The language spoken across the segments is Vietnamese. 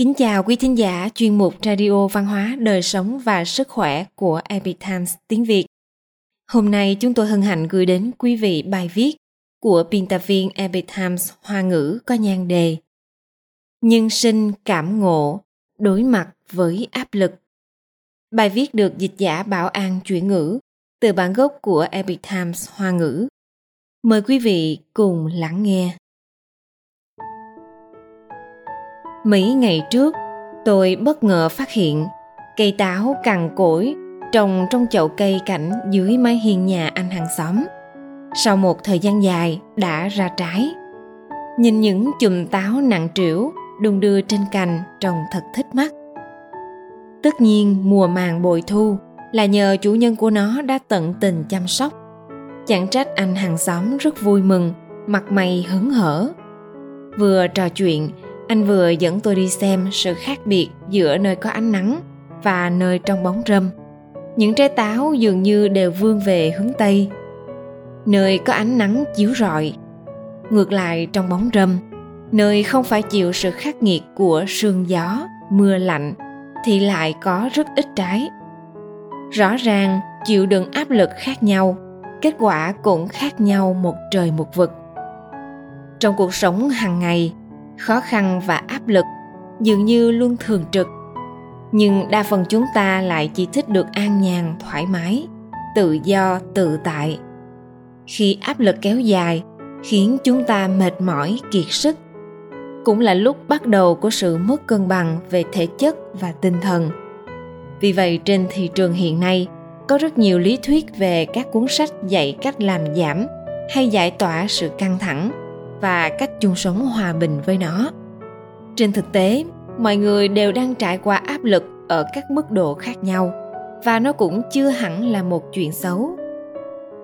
Kính chào quý thính giả chuyên mục Radio Văn hóa, Đời sống và Sức khỏe của Epic Times tiếng Việt. Hôm nay chúng tôi hân hạnh gửi đến quý vị bài viết của biên tập viên Epic Times Hoa ngữ có nhan đề Nhân sinh cảm ngộ, đối mặt với áp lực. Bài viết được dịch giả Bảo An chuyển ngữ từ bản gốc của Epic Times Hoa ngữ. Mời quý vị cùng lắng nghe. Mấy ngày trước, tôi bất ngờ phát hiện cây táo cằn cỗi trồng trong chậu cây cảnh dưới mái hiên nhà anh hàng xóm. Sau một thời gian dài đã ra trái. Nhìn những chùm táo nặng trĩu đung đưa trên cành trông thật thích mắt. Tất nhiên mùa màng bội thu là nhờ chủ nhân của nó đã tận tình chăm sóc. Chẳng trách anh hàng xóm rất vui mừng, mặt mày hớn hở. Vừa trò chuyện, anh vừa dẫn tôi đi xem sự khác biệt giữa nơi có ánh nắng và nơi trong bóng râm. Những trái táo dường như đều vươn về hướng tây. Nơi có ánh nắng chiếu rọi, ngược lại trong bóng râm. Nơi không phải chịu sự khắc nghiệt của sương gió, mưa lạnh thì lại có rất ít trái. Rõ ràng chịu đựng áp lực khác nhau, kết quả cũng khác nhau một trời một vực. Trong cuộc sống hàng ngày khó khăn và áp lực, dường như luôn thường trực. Nhưng đa phần chúng ta lại chỉ thích được an nhàn, thoải mái, tự do, tự tại. Khi áp lực kéo dài, khiến chúng ta mệt mỏi, kiệt sức. Cũng là lúc bắt đầu của sự mất cân bằng về thể chất và tinh thần. Vì vậy, trên thị trường hiện nay, có rất nhiều lý thuyết về các cuốn sách dạy cách làm giảm hay giải tỏa sự căng thẳng và cách chung sống hòa bình với nó. Trên thực tế, mọi người đều đang trải qua áp lực ở các mức độ khác nhau, và nó cũng chưa hẳn là một chuyện xấu.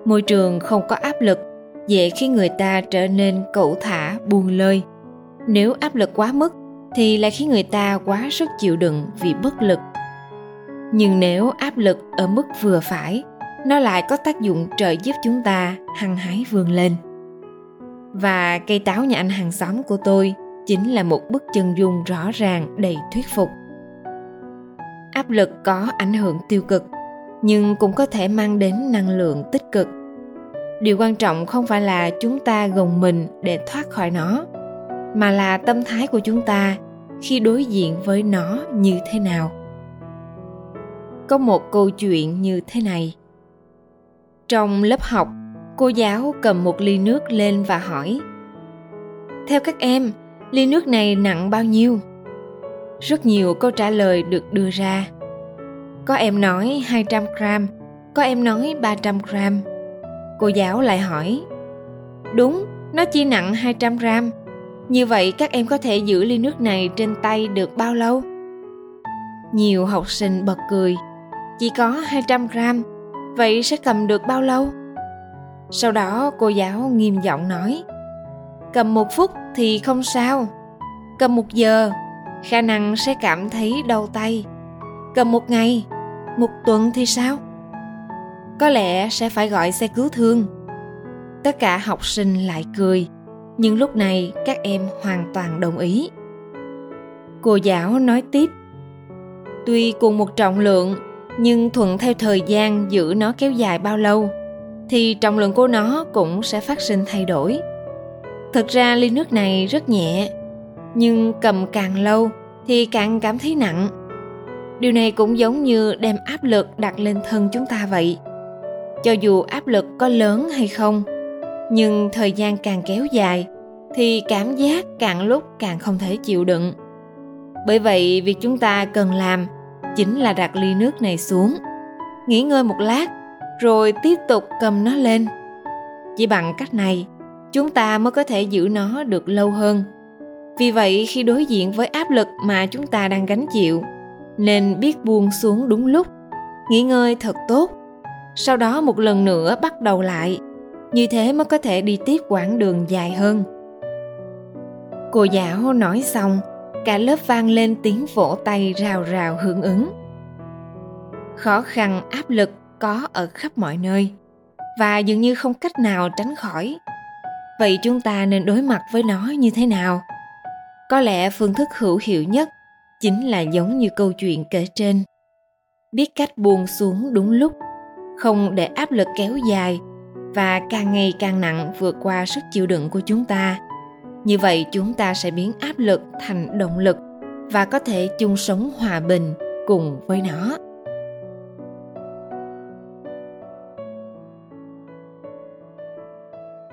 Môi trường không có áp lực, dễ khiến người ta trở nên cẩu thả, buông lơi. Nếu áp lực quá mức, thì lại khiến người ta quá sức chịu đựng vì bất lực. Nhưng nếu áp lực ở mức vừa phải, nó lại có tác dụng trợ giúp chúng ta hăng hái vươn lên và cây táo nhà anh hàng xóm của tôi chính là một bức chân dung rõ ràng đầy thuyết phục. Áp lực có ảnh hưởng tiêu cực, nhưng cũng có thể mang đến năng lượng tích cực. Điều quan trọng không phải là chúng ta gồng mình để thoát khỏi nó, mà là tâm thái của chúng ta khi đối diện với nó như thế nào. Có một câu chuyện như thế này. Trong lớp học cô giáo cầm một ly nước lên và hỏi theo các em ly nước này nặng bao nhiêu rất nhiều câu trả lời được đưa ra có em nói 200 gram, có em nói 300 gram. Cô giáo lại hỏi, đúng, nó chỉ nặng 200 gram. Như vậy các em có thể giữ ly nước này trên tay được bao lâu? Nhiều học sinh bật cười, chỉ có 200 gram, vậy sẽ cầm được bao lâu? Sau đó cô giáo nghiêm giọng nói, cầm một phút thì không sao, cầm một giờ, khả năng sẽ cảm thấy đau tay, cầm một ngày, một tuần thì sao? Có lẽ sẽ phải gọi xe cứu thương. Tất cả học sinh lại cười, nhưng lúc này các em hoàn toàn đồng ý. Cô giáo nói tiếp, tuy cùng một trọng lượng nhưng thuận theo thời gian giữ nó kéo dài bao lâu thì trọng lượng của nó cũng sẽ phát sinh thay đổi. Thực ra ly nước này rất nhẹ, nhưng cầm càng lâu thì càng cảm thấy nặng. Điều này cũng giống như đem áp lực đặt lên thân chúng ta vậy. Cho dù áp lực có lớn hay không, nhưng thời gian càng kéo dài thì cảm giác càng lúc càng không thể chịu đựng. Bởi vậy, việc chúng ta cần làm chính là đặt ly nước này xuống. Nghỉ ngơi một lát rồi tiếp tục cầm nó lên. Chỉ bằng cách này, chúng ta mới có thể giữ nó được lâu hơn. Vì vậy, khi đối diện với áp lực mà chúng ta đang gánh chịu, nên biết buông xuống đúng lúc, nghỉ ngơi thật tốt. Sau đó một lần nữa bắt đầu lại, như thế mới có thể đi tiếp quãng đường dài hơn. Cô giáo nói xong, cả lớp vang lên tiếng vỗ tay rào rào hưởng ứng. Khó khăn, áp lực có ở khắp mọi nơi và dường như không cách nào tránh khỏi. Vậy chúng ta nên đối mặt với nó như thế nào? Có lẽ phương thức hữu hiệu nhất chính là giống như câu chuyện kể trên. Biết cách buông xuống đúng lúc, không để áp lực kéo dài và càng ngày càng nặng vượt qua sức chịu đựng của chúng ta. Như vậy chúng ta sẽ biến áp lực thành động lực và có thể chung sống hòa bình cùng với nó.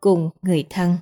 cùng người thân.